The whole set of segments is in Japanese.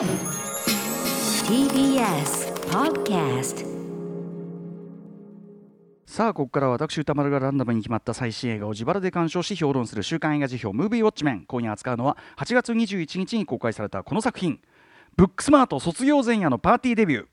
TBS Podcast さあここからは私歌丸がランダムに決まった最新映画を自腹で鑑賞し評論する週刊映画辞表「ムービーウォッチメン」今夜扱うのは8月21日に公開されたこの作品「ブックスマート卒業前夜のパーティーデビュー」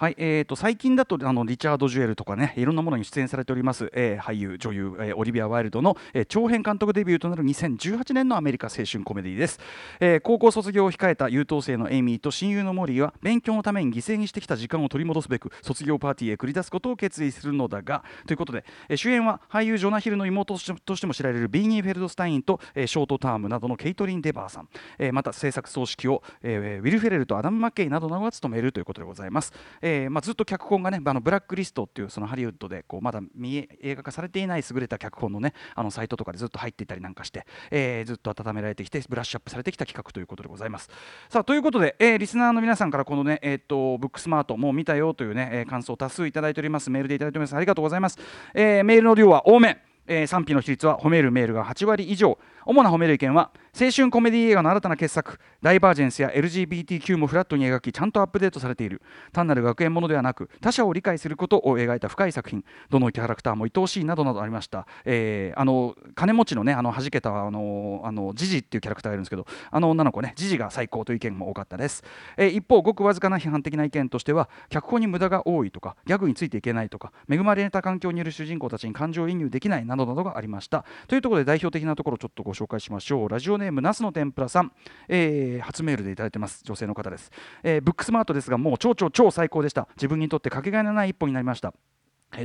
はいえー、と最近だとあのリチャード・ジュエルとかねいろんなものに出演されております、えー、俳優女優、えー、オリビア・ワイルドの、えー、長編監督デビューとなる2018年のアメリカ青春コメディです、えー、高校卒業を控えた優等生のエイミーと親友のモリーは勉強のために犠牲にしてきた時間を取り戻すべく卒業パーティーへ繰り出すことを決意するのだがということで、えー、主演は俳優ジョナヒルの妹としても知られるビーニー・フェルドスタインと、えー、ショートタームなどのケイトリン・デバーさん、えー、また制作総指揮を、えー、ウィル・フェレルとアダム・マッケイなどなどが務めるということでございます、えーえまあ、ずっと脚本がねあのブラックリストっていうそのハリウッドでこうまだ見映画化されていない優れた脚本のねあのサイトとかでずっと入っていたりなんかして、えー、ずっと温められてきてブラッシュアップされてきた企画ということでございます。さあということで、えー、リスナーの皆さんからこのねえっ、とブックスマートもう見たよというね、えー、感想を多数いただいております。メールでいただいております。ありがとうございます、えー、メールの量は多め。えー、賛否の比率は褒めるメールが8割以上。主な褒める意見は青春コメディ映画の新たな傑作ダイバージェンスや LGBTQ もフラットに描きちゃんとアップデートされている。単なる学園ものではなく他者を理解することを描いた深い作品。どのキャラクターも愛おしいなどなどありました、えー、あの金持ちのねあの弾けたあのあのジジっていうキャラクターがいるんですけどあの女の子ねジジが最高という意見も多かったです、えー、一方ごくわずかな批判的な意見としては脚本に無駄が多いとかギャグについていけないとか恵まれた環境にいる主人公たちに感情移入できないなどなどがありました。というところで代表的なところをちょっとご紹介しましょう。ラジオネームなすの天ぷらさん、えー、初メールでいただいてます。女性の方です、えー、ブックスマートですがもう超超超最高でした。自分にとってかけがえのない一歩になりました。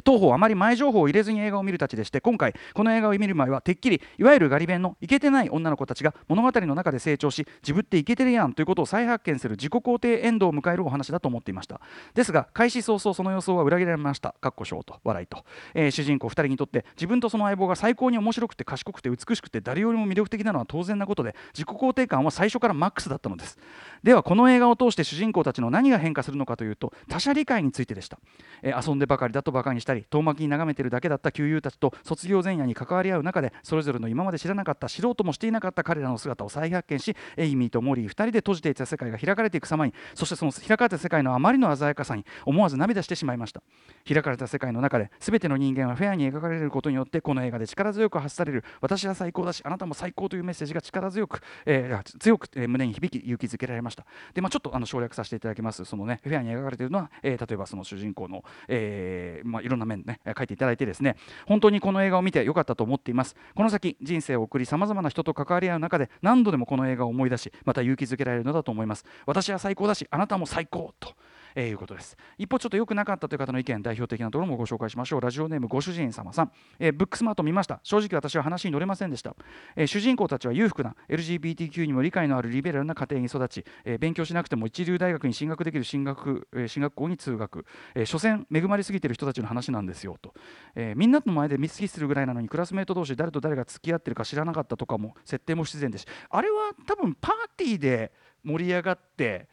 当方あまり前情報を入れずに映画を見るたちでして今回この映画を見る前はてっきりいわゆるガリ弁のイケてない女の子たちが物語の中で成長し自分ってイケてるやんということを再発見する自己肯定エンドを迎えるお話だと思っていました。ですが開始早々その予想は裏切られました。かっこショーと笑いと、えー、主人公2人にとって自分とその相棒が最高に面白くて賢くて美しくて誰よりも魅力的なのは当然なことで自己肯定感は最初からマックスだったのです。ではこの映画を通して主人公たちの何が変化するのかというと他者理解についてでした、えー、遊んでばかりだとバカにしたり遠巻きに眺めてるだけだった旧友たちと卒業前夜に関わり合う中でそれぞれの今まで知らなかった知ろうともしていなかった彼らの姿を再発見しエイミーとモリー2人で閉じていた世界が開かれていく様にそしてその開かれた世界のあまりの鮮やかさに思わず涙してしまいました。開かれた世界の中で全ての人間はフェアに描かれることによってこの映画で力強く発される。私は最高だしあなたも最高というメッセージが力強く、えー、強く、え、胸に響き勇気づけられました。で、まあ、ちょっとあの省略させていただきます。そのねフェアに描かれているのは、えー、例えばその主人公の、えーまあ、いろんな面ね書いていただいてですね本当にこの映画を見てよかったと思っています。この先人生を送りさまざまな人と関わり合う中で何度でもこの映画を思い出しまた勇気づけられるのだと思います。私は最高だしあなたも最高とえー、いうことです。一方ちょっと良くなかったという方の意見代表的なところもご紹介しましょう。ラジオネームご主人様さん、えー、ブックスマート見ました。正直私は話に乗れませんでした、えー、主人公たちは裕福な LGBTQ にも理解のあるリベラルな家庭に育ち、えー、勉強しなくても一流大学に進学できる進学、えー、進学校に通学、えー、所詮恵まれすぎている人たちの話なんですよと、えー、みんなの前で見つきするぐらいなのにクラスメート同士誰と誰が付き合ってるか知らなかったとかも設定も不自然です。あれは多分パーティーで盛り上がって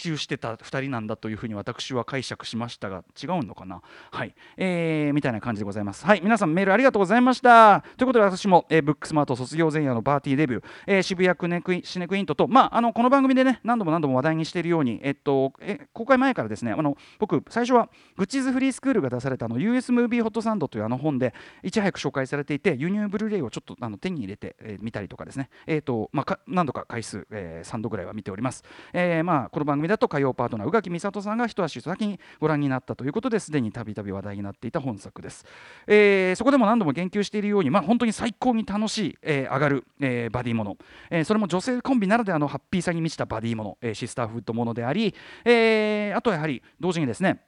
中してた2人なんだというふうに私は解釈しましたが違うのかな？はい、えー、みたいな感じでございます。はい。皆さんメールありがとうございました。ということで私も、えー、ブックスマート卒業前夜のパーティーデビュー、えー、渋谷クネクイシネクイントとまああのこの番組でね何度も何度も話題にしているようにえっとえ公開前からですねあの僕最初はグッチーズフリースクールが出されたあの US ムービーホットサンドというあの本でいち早く紹介されていて輸入ブルーレイをちょっとあの手に入れてみ、えー、見たりとかですね。えっ、とまあ何度か回数、えー、3度ぐらいは見ております、えー、まあこの番組だと火曜パートナー宇垣美里さんが一足先にご覧になったということですでにたびたび話題になっていた本作です、えー、そこでも何度も言及しているように、まあ、本当に最高に楽しい、えー、上がる、えー、バディもの、えー、それも女性コンビならではのハッピーさに満ちたバディもの、えー、シスターフッドものであり、えー、あとはやはり同時にですね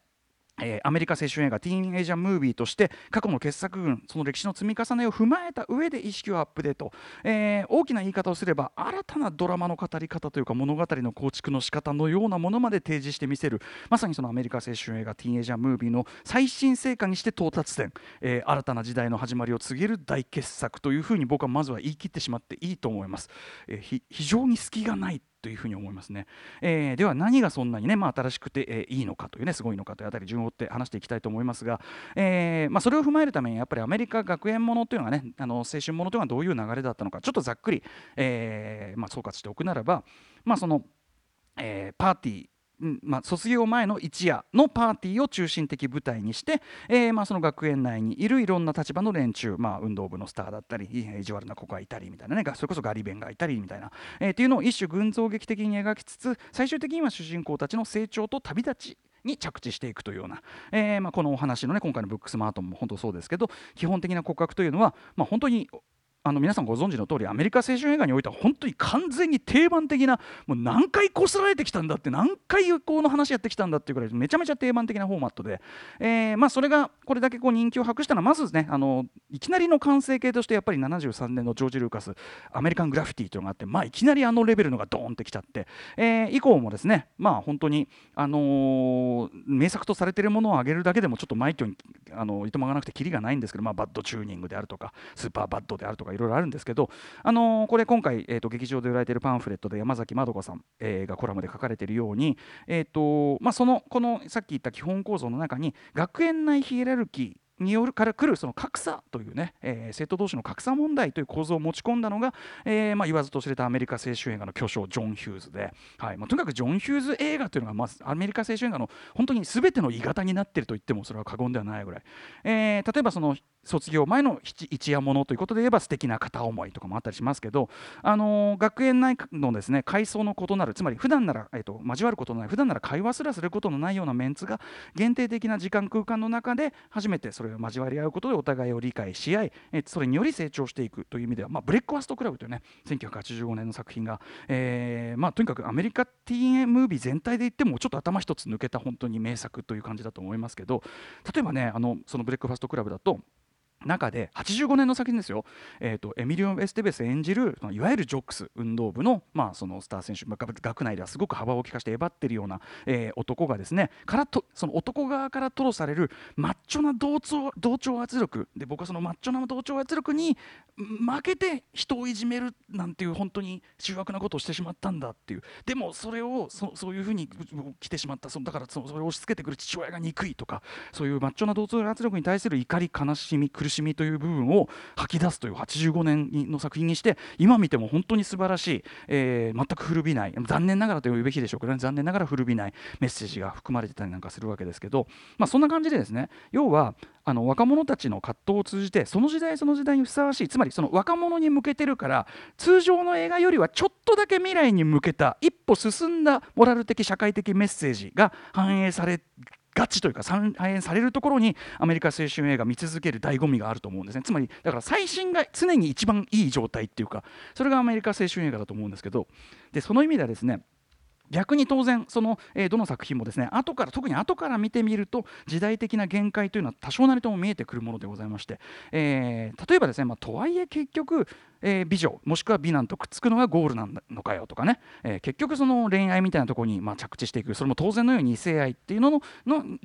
えー、アメリカ青春映画ティーンエイジャームービーとして過去の傑作群その歴史の積み重ねを踏まえた上で意識をアップデート、えー、大きな言い方をすれば新たなドラマの語り方というか物語の構築の仕方のようなものまで提示してみせる。まさにそのアメリカ青春映画ティーンエイジャームービーの最新成果にして到達点、えー、新たな時代の始まりを告げる大傑作というふうに僕はまずは言い切ってしまっていいと思います、え、非常に隙がないというふうに思いますね、えー、では何がそんなにね、まあ、新しくて、えー、いいのかというねすごいのかというあたり順を追って話していきたいと思いますが、えーまあ、それを踏まえるためにやっぱりアメリカ学園ものというのがねあの青春ものというのはどういう流れだったのかちょっとざっくり、えーまあ、総括しておくならば、まあ、そのえー、パーティーまあ、卒業前の一夜のパーティーを中心的舞台にして、えーまあ、その学園内にいるいろんな立場の連中、まあ、運動部のスターだったり意地悪な子がいたりみたいなねそれこそガリベンがいたりみたいな、えー、っていうのを一種群像劇的に描きつつ最終的には主人公たちの成長と旅立ちに着地していくというような、えーまあ、このお話のね今回のブックスマートも本当そうですけど基本的な告白というのは、まあ、本当にあの皆さんご存知の通りアメリカ青春映画においては本当に完全に定番的なもう何回こすられてきたんだって何回この話やってきたんだっていうぐらいめちゃめちゃ定番的なフォーマットで、えー、まあ、それがこれだけこう人気を博したのはまずねあのいきなりの完成形としてやっぱり73年のジョージ・ルーカスアメリカン・グラフィティというのがあって、まあ、いきなりあのレベルのがドーンってきちゃって、えー、以降もですねまあ本当に、あのー、名作とされているものを挙げるだけでもちょっと枚挙にあのいとまがなくてきりがないんですけど、まあ、バッドチューニングであるとかスーパーバッドであるとかいろいろあるんですけどあのー、これ今回、えーと、劇場で売られているパンフレットで山崎まどかさん、えー、がコラムで書かれているように、えーとまあ、そのこのさっき言った基本構造の中に学園内ヒエラルキーによるから来るその格差というね、えー、生徒同士の格差問題という構造を持ち込んだのが、えーまあ、言わずと知れたアメリカ青春映画の巨匠ジョン・ヒューズで、はいまあ、とにかくジョン・ヒューズ映画というのが、まずアメリカ青春映画の本当に全ての鋳型になっていると言ってもそれは過言ではないぐらい、えー、例えばその卒業前の一夜ものということで言えば素敵な片思いとかもあったりしますけど、あのー、学園内のですね階層の異なるつまり普段なら、えーと、交わることのない普段なら会話すらすることのないようなメンツが限定的な時間空間の中で初めてそれ交わり合うことでお互いを理解し合い、えー、それにより成長していくという意味では、まあ、ブレックファストクラブというね1985年の作品が、えーまあ、とにかくアメリカティーンムービー全体で言ってもちょっと頭一つ抜けた本当に名作という感じだと思いますけど例えばねあのそのブレックファストクラブだと中で85年の作品ですよ、えーと、エミリオ・エステベス演じるいわゆるジョックス運動部の,、まあそのスター選手、まあ、学内ではすごく幅を利かしてえばってるような、えー、男がですねからとその男側から吐露されるマッチョな同調同調圧力。で僕はそのマッチョな同調圧力に負けて人をいじめるなんていう本当に醜悪なことをしてしまったんだっていう。でもそれをそそういうふうに来てしまった。そだからそそれを押し付けてくる父親が憎いとかそういうマッチョな同調圧力に対する怒り悲しみ苦しみしみという部分を吐き出すという85年の作品にして今見ても本当に素晴らしい、えー、全く古びない残念ながらというべきでしょうけど、残念ながら古びないメッセージが含まれてたりなんかするわけですけど、まあ、そんな感じでですね要はあの若者たちの葛藤を通じてその時代その時代にふさわしいつまりその若者に向けてるから通常の映画よりはちょっとだけ未来に向けた一歩進んだモラル的社会的メッセージが反映されガチというか反映されるところにアメリカ青春映画見続ける醍醐味があると思うんですね。つまりだから最新が常に一番いい状態っていうかそれがアメリカ青春映画だと思うんですけどでその意味ではですね逆に当然その、えー、どの作品もですね後から特に後から見てみると時代的な限界というのは多少なりとも見えてくるものでございまして、えー、例えばですね、まあ、とはいえ結局えー、美女もしくは美男とくっつくのがゴールなのかよとかね、え、結局その恋愛みたいなところにまあ着地していくそれも当然のように異性愛っていうのの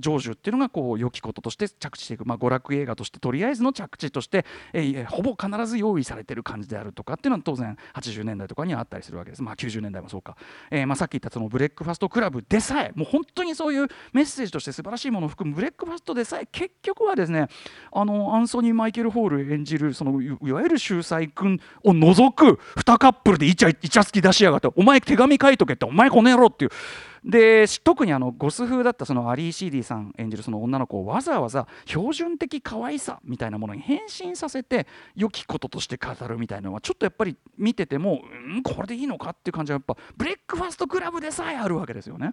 成就っていうのがこう良きこととして着地していく、まあ、娯楽映画としてとりあえずの着地として、え、ほぼ必ず用意されてる感じであるとかっていうのは当然80年代とかにはあったりするわけです、まあ、90年代もそうか、えまあ、さっき言ったそのブレックファストクラブでさえもう本当にそういうメッセージとして素晴らしいものを含むブレックファストでさえ結局はですねあのアンソニー・マイケル・ホール演じるそのいわゆる秀才君を除く2カップルでイチャイチャしだしやがってお前手紙書いとけってお前この野郎っていうで特にあのゴス風だったそのアリー・シーディさん演じるその女の子をわざわざ標準的可愛さみたいなものに変身させて良きこととして語るみたいなのはちょっとやっぱり見ててもんこれでいいのかっていう感じはやっぱブレックファストクラブでさえあるわけですよね。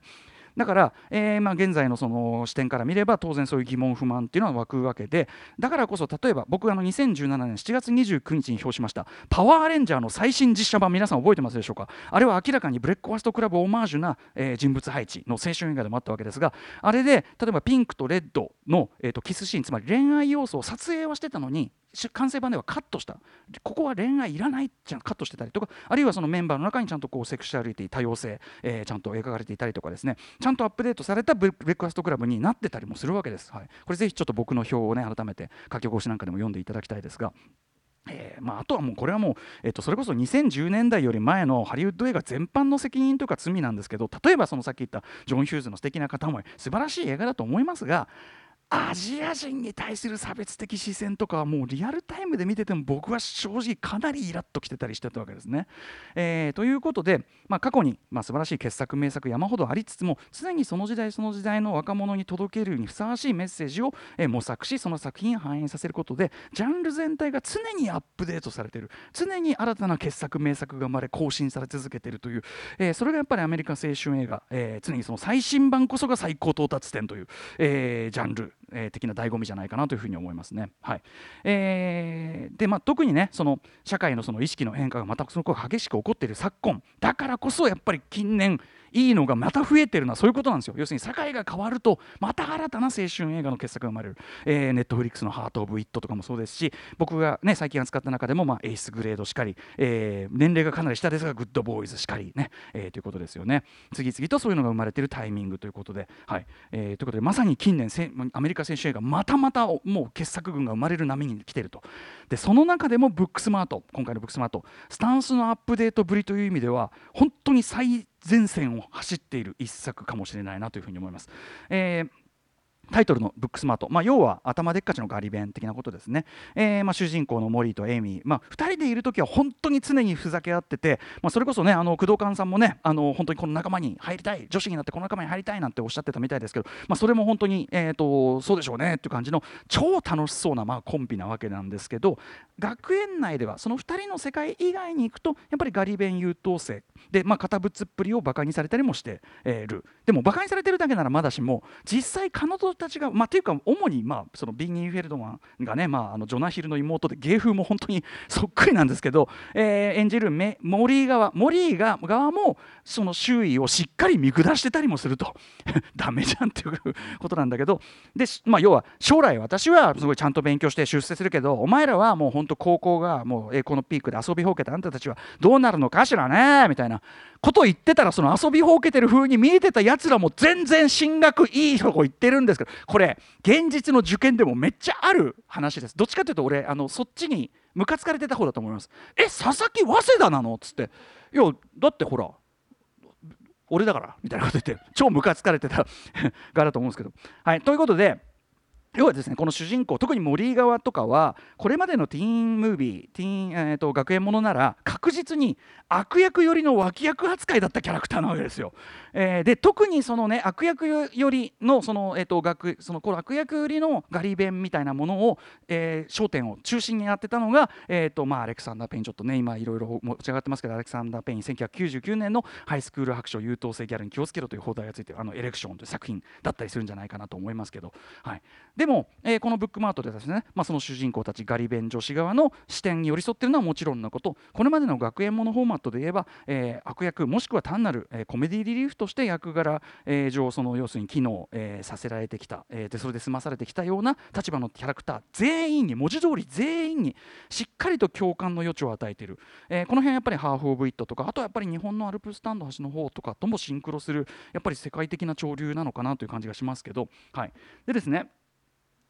だから、えー、まあ現在のその視点から見れば当然そういう疑問不満っていうのは湧くわけでだからこそ例えば僕あの2017年7月29日に評しました「パワーレンジャー」の最新実写版皆さん覚えてますでしょうか？あれは明らかにブレックファストクラブオマージュな、えー、人物配置の青春映画でもあったわけですがあれで例えばピンクとレッドの、えー、とキスシーンつまり恋愛要素を撮影はしてたのに完成版ではカットした。ここは恋愛いらないじゃカットしてたりとかあるいはそのメンバーの中にちゃんとこうセクシュアリティ多様性、えー、ちゃんと描かれていたりとかですね。ちゃんとアップデートされたブレックファストクラブになってたりもするわけです、はい、これぜひちょっと僕の評をね改めて書き起こしなんかでも読んでいただきたいですが。えーまあ、あとはもうこれはもう、えー、とそれこそ2010年代より前のハリウッド映画全般の責任というか罪なんですけど例えばそのさっき言ったジョン・ヒューズの素敵な片思い素晴らしい映画だと思いますがアジア人に対する差別的視線とかはもうリアルタイムで見てても僕は正直かなりイラッときてたりしてたわけですね。えー、ということで、まあ、過去に、まあ、素晴らしい傑作名作山ほどありつつも常にその時代その時代の若者に届けるにふさわしいメッセージを、えー、模索しその作品を反映させることでジャンル全体が常にアップデートされている。常に新たな傑作名作が生まれ更新され続けているという、えー、それがやっぱりアメリカ青春映画、え、常にその最新版こそが最高到達点という、え、ジャンルえー、的な醍醐味じゃないかなというふうに思いますね。はいえー、でまあ、特にねその社会のその意識の変化がまたすごく激しく起こっている昨今だからこそやっぱり近年いいのがまた増えてるのはそういうことなんですよ。要するに社会が変わるとまた新たな青春映画の傑作が生まれる、えー、ネットフリックスの「ハート・オブ・イット」とかもそうですし僕がね最近扱った中でも、まあ、エースグレードしかり、えー、年齢がかなり下ですがグッドボーイズしかりね、えー、ということですよね。次々とそういうのが生まれてるタイミングということで、はい。えー、ということでまさに近年アメリカ青春映画またまたもう傑作群が生まれる波に来てると。でその中でもブックスマート今回のブックスマートスタンスのアップデートぶりという意味では本当に最前線を走っている一作かもしれないなというふうに思います。えータイトルのブックスマート、まあ、要は頭でっかちのガリ弁的なことですね、えーまあ、主人公のモリーとエイミ。ー、まあ、2人でいる時は本当に常にふざけ合ってて、まあ、それこそねあの工藤勘さんもねあの本当にこの仲間に入りたい女子になってこの仲間に入りたいなんておっしゃってたみたいですけど、まあ、それも本当に、えーと、そうでしょうねっていう感じの超楽しそうな、まあ、コンビなわけなんですけど学園内ではその2人の世界以外に行くとやっぱりガリ弁優等生。で、まあ、堅物っぷりをバカにされたりもしている。でもバカにされてるだけならまだしも実際彼女たちがまあというか主に、まあ、そのビンニー・フェルドマンがね、まあ、あのジョナヒルの妹で芸風も本当にそっくりなんですけど、えー、演じるメモリー側モリーが側もその周囲をしっかり見下してたりもすると。ダメじゃんっていうことなんだけど。で、まあ、要は将来私はすごいちゃんと勉強して出世するけどお前らはもう本当高校がもう栄光のピークで遊びほうけたあんたたちはどうなるのかしらねみたいなことを言ってたらその遊びほうけてる風に見えてたやつらも全然進学いいとこ行ってるんですけどこれ現実の受験でもめっちゃある話です。どっちかというと俺あのそっちにムカつかれてた方だと思います。え佐々木早稲田なの？っつって。いやだってほら俺だからみたいなこと言って超ムカつかれてた 側だと思うんですけど。はいということで要はですねこの主人公特に森側とかはこれまでのティーンムービーティーン、えーと、学園ものなら確実に悪役寄りの脇役扱いだったキャラクターなわけですよ。えー、で特にそのね悪役寄りのその,、えーと、学そのこの悪役寄りのガリ勉みたいなものを、えー、焦点を中心にやってたのが、えーとまあ、アレクサンダー・ペイン。ちょっとね今いろいろ持ち上がってますけどアレクサンダー・ペイン1999年のハイスクール白書優等生ギャルに気をつけろという邦題がついてるあのエレクションという作品だったりするんじゃないかなと思いますけど、はい、ででも、えー、このブックマートでですね、まあ、その主人公たちガリ弁女子側の視点に寄り添っているのはもちろんのこと。これまでの学園ものフォーマットで言えば、えー、悪役もしくは単なる、えー、コメディリリーフとして役柄、えー、上その要するに機能、えー、させられてきた、えー、でそれで済まされてきたような立場のキャラクター全員に文字通り全員にしっかりと共感の余地を与えている、えー、この辺やっぱりハーフ・オブ・イットとかあとはやっぱり日本のアルプスタンド橋の方とかともシンクロするやっぱり世界的な潮流なのかなという感じがしますけど、はい、でですね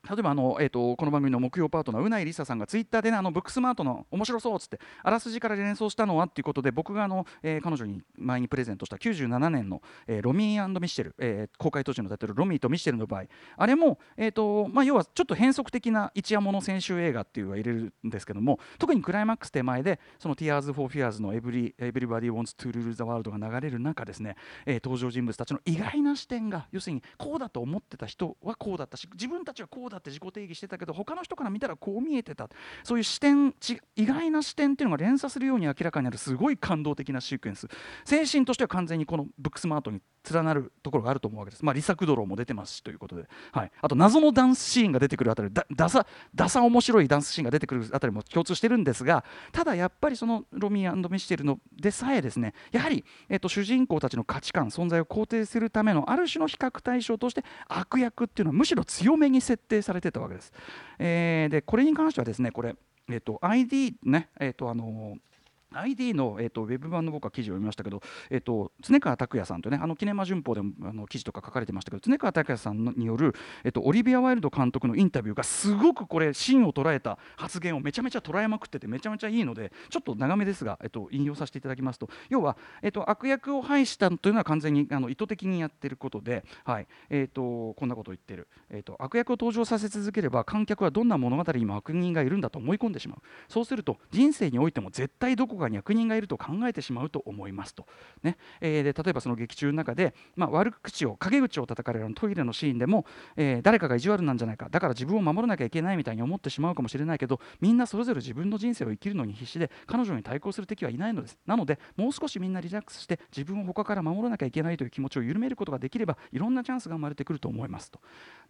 例えばあの、えーと、この番組の木曜パートナーうないりささんがツイッターで、ね、あのブックスマートの面白そうっつってあらすじから連想したのはっていうことで僕があの、えー、彼女に前にプレゼントした97年の、えー、ロミーミッシェル、えー、公開途中のタイトルロミーとミッシェルの場合あれも、えーとまあ、要はちょっと変則的な一夜物選集映画っていうのが入れるんですけども特にクライマックス手前でその Tears for Fears のエブリ「Everybody Wants to Rule the World」が流れる中ですね、えー、登場人物たちの意外な視点が要するにこうだと思ってた人はこうだったし自分たちはこうだだって自己定義してたけど他の人から見たらこう見えてた。そういう視点意外な視点っていうのが連鎖するように明らかになるすごい感動的なシークエンス。精神としては完全にこのブックスマートに連なるところがあると思うわけです。まあ、リサクドローも出てますしということで、はい、あと謎のダンスシーンが出てくるあたり。ダサダサ面白いダンスシーンが出てくるあたりも共通してるんですがただやっぱりそのロミーミシテルのでさえですねやはり、えー、と主人公たちの価値観存在を肯定するためのある種の比較対象として悪役っていうのはむしろ強めに設定されてたわけです。えー、でこれに関してはですねこれ、えー、と ID ね、えーとあのー ID の、えーと、ウェブ版の僕は記事を読みましたけど、えーと、常川拓也さんとねあのキネマ旬報でもあの記事とか書かれてましたけど常川拓也さんによる、えーと、オリビア・ワイルド監督のインタビューがすごくこれ芯を捉えた発言をめちゃめちゃ捉えまくっててめちゃめちゃいいのでちょっと長めですが、えー、と引用させていただきますと要は、えー、と悪役を排したというのは完全にあの意図的にやってることで、はいえー、とこんなことを言ってる、えー、と悪役を登場させ続ければ観客はどんな物語にも悪人がいるんだと思い込んでしまうそうすると人生においても絶対どこかに悪人がいると考えてしまうと思いますと、ね。えー、で例えばその劇中の中で、まあ、悪口を陰口を叩かれるトイレのシーンでも、えー、誰かが意地悪なんじゃないか。だから自分を守らなきゃいけないみたいに思ってしまうかもしれないけどみんなそれぞれ自分の人生を生きるのに必死で彼女に対抗する敵はいないのです。なのでもう少しみんなリラックスして自分を他から守らなきゃいけないという気持ちを緩めることができればいろんなチャンスが生まれてくると思いますと。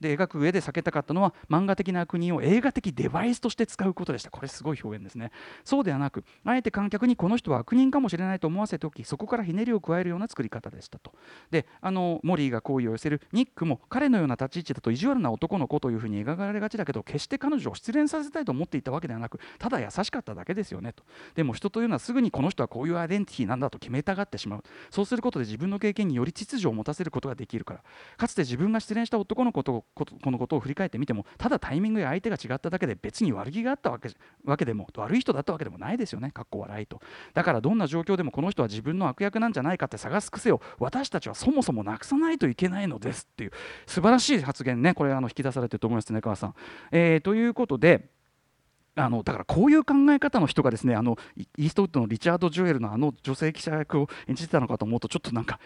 で描く上で避けたかったのは漫画的な悪人を映画的デバイスとして使うことでした。これすごい表現ですね。そうではなくあえて観客にこの人は悪人かもしれないと思わせておきそこからひねりを加えるような作り方でしたと。であのモリーが好意を寄せるニックも彼のような立ち位置だと意地悪な男の子というふうに描かれがちだけど決して彼女を失恋させたいと思っていたわけではなくただ優しかっただけですよねと。でも人というのはすぐにこの人はこういうアイデンティティなんだと決めたがってしまう。そうすることで自分の経験により秩序を持たせることができるから。かつて自分が失恋した男の子とこのことを振り返ってみてもただタイミングや相手が違っただけで別に悪気があったわけわけでも悪い人だったわけでもないですよね。かっこ笑い。とだからどんな状況でもこの人は自分の悪役なんじゃないかって探す癖を私たちはそもそもなくさないといけないのですっていう素晴らしい発言ねこれあの引き出されてると思いますね川さん。えー、ということであのだからこういう考え方の人がですねあのイーストウッドのリチャード・ジュエルのあの女性記者役を演じてたのかと思うとちょっとなんか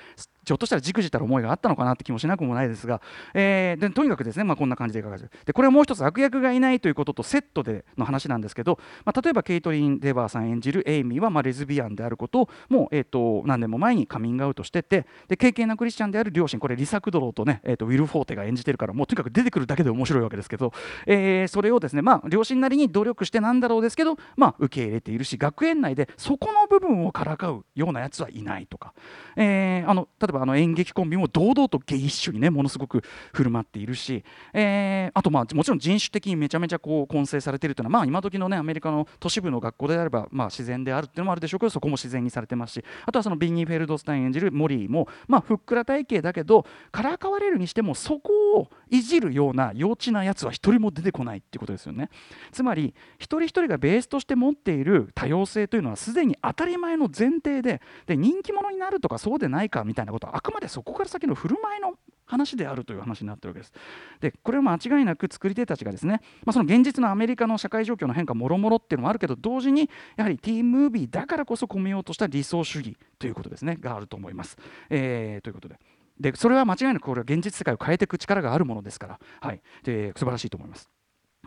ひょっとしたらじくじたる思いがあったのかなって気もしなくもないですが、えー、でとにかくですね、まあ、こんな感じでいかがででこれはもう一つ悪役がいないということとセットでの話なんですけど、まあ、例えばケイトリン・デバーさん演じるエイミーはまあレズビアンであることをもう、えーと、何年も前にカミングアウトしててで敬虔なクリスチャンである両親これリサ・クドローとね、えーと、ウィル・フォーテが演じてるからもうとにかく出てくるだけで面白いわけですけど、えー、それをですね、まあ、両親なりに努力してなんだろうですけど、まあ、受け入れているし学園内でそこの部分をからかうようなやつはいないとか、えー、あの例えばあの演劇コンビも堂々とゲイッシュにねものすごく振る舞っているし、えー、あとまあもちろん人種的にめちゃめちゃこう混成されているというのはまあ今時のねアメリカの都市部の学校であればまあ自然であるっていうのもあるでしょうけどそこも自然にされてますしあとはそのビニー・フェルドスタイン演じるモリーもまあふっくら体型だけどからかわれるにしてもそこをいじるような幼稚なやつは一人も出てこないってことですよねつまり一人一人がベースとして持っている多様性というのはすでに当たり前の前提でで人気者になるとかそうでないかみたいなことはあくまでそこから先の振る舞いの話であるという話になってるわけです。でこれは間違いなく作り手たちがですね、まあ、その現実のアメリカの社会状況の変化もろもろっていうのもあるけど同時にやはりティームービーだからこそ込めようとした理想主義ということですねがあると思います。えー、ということで。でそれは間違いなくこれは現実世界を変えていく力があるものですから、はい、で素晴らしいと思います。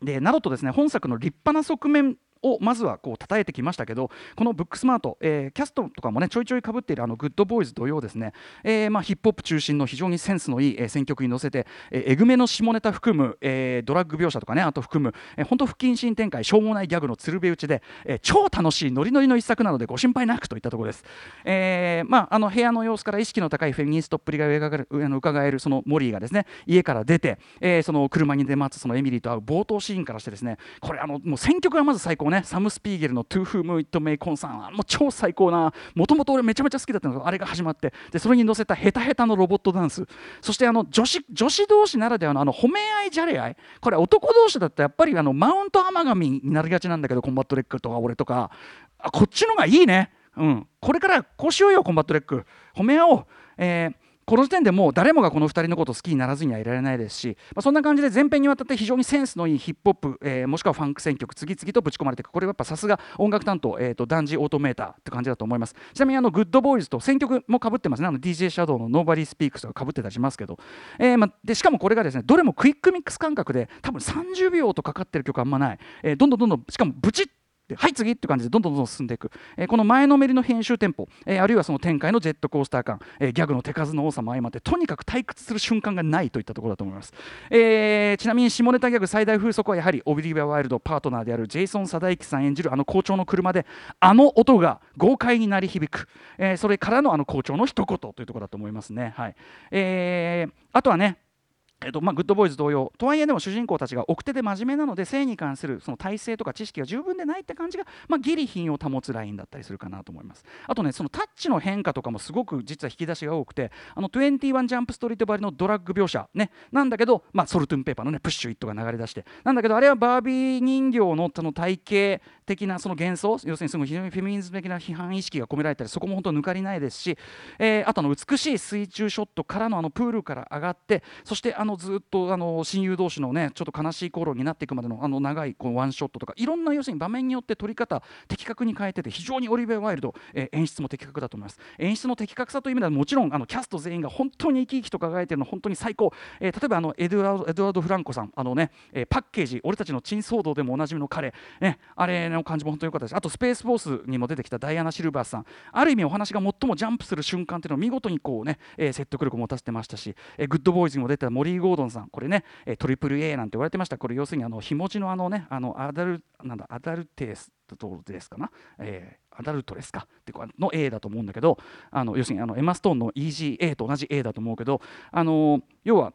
でなどとですね本作の立派な側面をまずはこう叩いてきましたけどこのブックスマート、えー、キャストとかもねちょいちょいかぶっているあのグッドボーイズ同様ですね、えー、まあヒップホップ中心の非常にセンスのいい、えー、選曲に乗せて、えー、えぐめの下ネタ含む、えー、ドラッグ描写とかねあと含む、えー、本当不謹慎展開しょうもないギャグの釣瓶打ちで、えー、超楽しいノリノリの一作なのでご心配なくといったところです、えー、まああの部屋の様子から意識の高いフェミニストっぷりが伺えるそのモリーがですね家から出て、えー、その車に出待つそのエミリーと会う冒頭シーンからしてですねこれあのもう選曲がまず最高ねサム・スピーゲルの To Whom It May Concern もう超最高なもともと俺めちゃめちゃ好きだったのがあれが始まって。でそれに乗せたヘタヘタのロボットダンス。そしてあの女子女子同士ならではのあの褒め合いじゃれ合い。これ男同士だとやっぱりあのマウント甘噛みになりがちなんだけどコンバットレックとか俺とか。あこっちのがいいね。うん。これからこうしようよコンバットレック。褒め合おう。えーこの時点でもう誰もがこの2人のことを好きにならずにはいられないですし、まあ、そんな感じで全編にわたって非常にセンスのいいヒップホップ、えー、もしくはファンク選曲次々とぶち込まれていく。これはやっぱさすが音楽担当、えーと、ダン・ジ・オートメーターって感じだと思います。ちなみにあのグッドボーイズと選曲もかぶってますね。あの DJ シャドウの Nobody Speaks とかかぶってたりしますけど、えーまあ、でしかもこれがですねどれもクイックミックス感覚で多分30秒とかかってる曲あんまない、えー、どんどんどんどんしかもブチッはい次って感じでどんどんどんどん進んでいく、えー、この前のめりの編集テンポ、えー、あるいはその展開のジェットコースター感、え、ギャグの手数の多さも相まってとにかく退屈する瞬間がないといったところだと思います、え、ちなみに下ネタギャグ最大風速はやはりオビリビア・ワイルドパートナーであるジェイソン・サダイキさん演じるあの校長の車であの音が豪快に鳴り響く、え、それからのあの校長の一言というところだと思いますね。はい、えー、あとはねえっとまあ、グッドボーイズ同様とはいえでも主人公たちが奥手で真面目なので性に関するその体制とか知識が十分でないって感じが、まあ、ギリ品を保つラインだったりするかなと思います。あとねそのタッチの変化とかもすごく実は引き出しが多くてあの21ジャンプストリートばりのドラッグ描写ねなんだけど、まあ、ソルトゥンペーパーのねプッシュイットが流れ出してなんだけどあれはバービー人形のその体型的なその幻想要するにすごい非常にフェミニズム的な批判意識が込められたりそこも本当抜かりないですし、えー、あとの美しい水中ショットからのあのプールから上がってそしてあのずっとあの親友同士のねちょっと悲しい頃になっていくまでのあの長いこのワンショットとかいろんな要するに場面によって撮り方的確に変えてて非常にオリベ・ワイルド、えー、演出も的確だと思います。演出の的確さという意味ではもちろんあのキャスト全員が本当に生き生きと輝いてるの本当に最高、えー、例えばあのエドワード・フランコさんあのね、えー、パッケージ俺たちの珍騒動でもおなじみの彼、ね、あれの感じも本当に良かったです。あとスペースフォースにも出てきたダイアナ・シルバーさん。ある意味お話が最もジャンプする瞬間っていうのを見事にこうね、えー、説得力を持たせてましたし、えー、グッドボーイズにも出てたモリー・ゴードンさんこれね、えー、トリプル A なんて言われてました。これ要するにあのひもじのあのねあのアダルなんだアダルテースとですかな、えー、アダルトレスか？っての A だと思うんだけどあの要するにあのエマ・ストーンの EGA と同じ A だと思うけどあの要は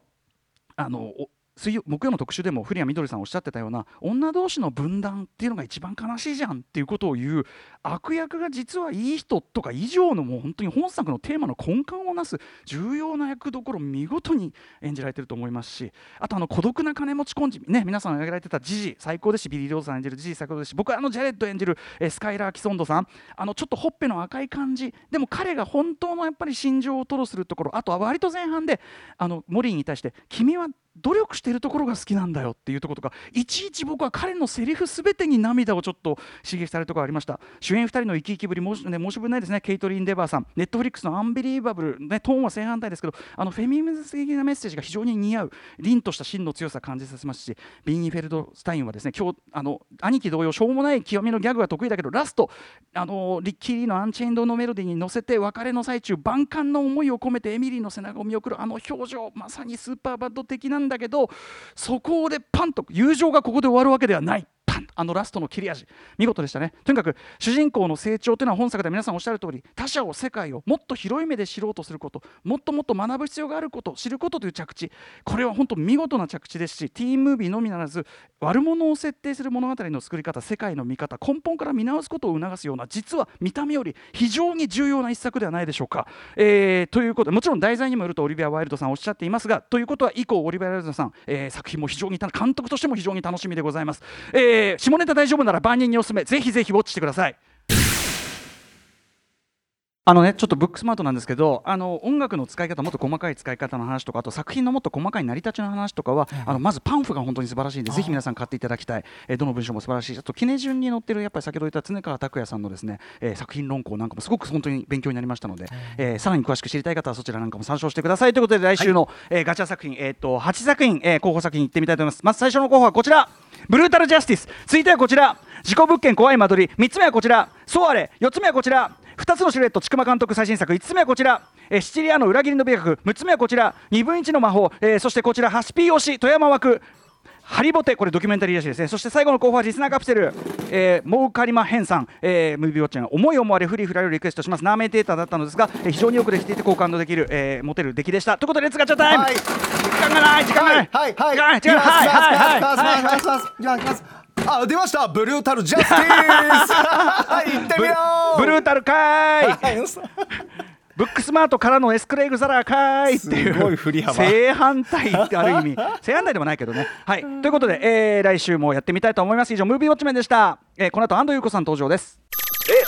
あの水曜木曜の特集でも古谷みどりさんおっしゃってたような女同士の分断っていうのが一番悲しいじゃんっていうことを言う悪役が実はいい人とか以上のもう本当に本作のテーマの根幹をなす重要な役どころ見事に演じられてると思いますしあとあの孤独な金持ちコンビね皆さんが挙げられてたジジ最高ですしビリー・ローズさん演じるジジ最高ですし僕はあのジャレット演じるスカイラー・ギソンドさんあのちょっとほっぺの赤い感じでも彼が本当のやっぱり心情を吐露するところあとは割と前半であのモリーに対して君は努力しているところが好きなんだよっていうところとかいちいち僕は彼のセリフすべてに涙をちょっと刺激されるところありました。主演2人の生き生きぶり申し,、ね、申し分ないですね。ケイトリン・デバーさん。ネットフリックスのアンビリーバブル、ね、トーンは正反対ですけどあのフェミニズム的なメッセージが非常に似合う。凛とした芯の強さを感じさせますしビーニー・フェルドスタインはですね今日あの兄貴同様しょうもない極みのギャグが得意だけどラストあのリッキー・リーのアンチェインドのメロディーに乗せて別れの最中万感の思いを込めてエミリーの背中を見送るあの表情まさにスーパーバッド的なんだけどそこでパンと友情がここで終わるわけではない。あのラストの切れ味見事でしたねとにかく主人公の成長というのは本作で皆さんおっしゃる通り他者を世界をもっと広い目で知ろうとすることもっともっと学ぶ必要があること知ることという着地これは本当見事な着地ですしティーンムービーのみならず悪者を設定する物語の作り方世界の見方根本から見直すことを促すような実は見た目より非常に重要な一作ではないでしょうか。えー、ということでもちろん題材にもよるとオリビア・ワイルドさんおっしゃっていますがということは以降オリビア・ワイルドさん、えー、作品も非常に監督としても非常に楽しみでございます。えー、下ネタ大丈夫なら万人におすすめ。ぜひぜひウォッチしてください。あのね、ちょっとブックスマートなんですけどあの音楽の使い方もっと細かい使い方の話とかあと作品のもっと細かい成り立ちの話とかは、うん、あのまずパンフが本当に素晴らしいんでぜひ皆さん買っていただきたい、えー、どの文章も素晴らしい。あと記念順に載ってるやっぱり先ほど言った常川拓也さんのですね、えー、作品論考なんかもすごく本当に勉強になりましたので、えー、さらに詳しく知りたい方はそちらなんかも参照してくださいということで来週の、はい、えー、ガチャ作品、えー、と8作品、えー、候補作品いってみたいと思います。まず最初の候補はこちら。ブルータルジャスティス。続いてはこちら。事故物件怖い間取り。3つ目はこちら。ソアレ。4つ目はこちら2つのシルエット千曲監督最新作。5つ目はこちら、えー、シチリアの裏切りの美学。6つ目はこちら。2分1の魔法、えー、そしてこちらハスピー推し富山枠。ハリボテこれドキュメンタリーらしいですね。そして最後の候補はリスナーカプセル、えー、モウカリマヘンさん、えー、ムービーウォッチが思い思われフリーフライをリクエストします。ナーメーテーターだったのですが、えー、非常によくできていて好感度できる、えー、モテる出来でした。ということでレッツガチャタイム、はい、時間がない。時間がない。はい。はい。はい。時間がない。はい。はい。はい。はい。はい。はい。はいあ出ましたブルータルジャスティースはい行ってみようブルータルかーいブックスマートからのエスクレイグザラーかーいっていう正反対ってある意味正反対でもないけどねはいということで、えー、来週もやってみたいと思います以上ムービーウォッチメンでした、えー、この後安藤優子さん登場ですえ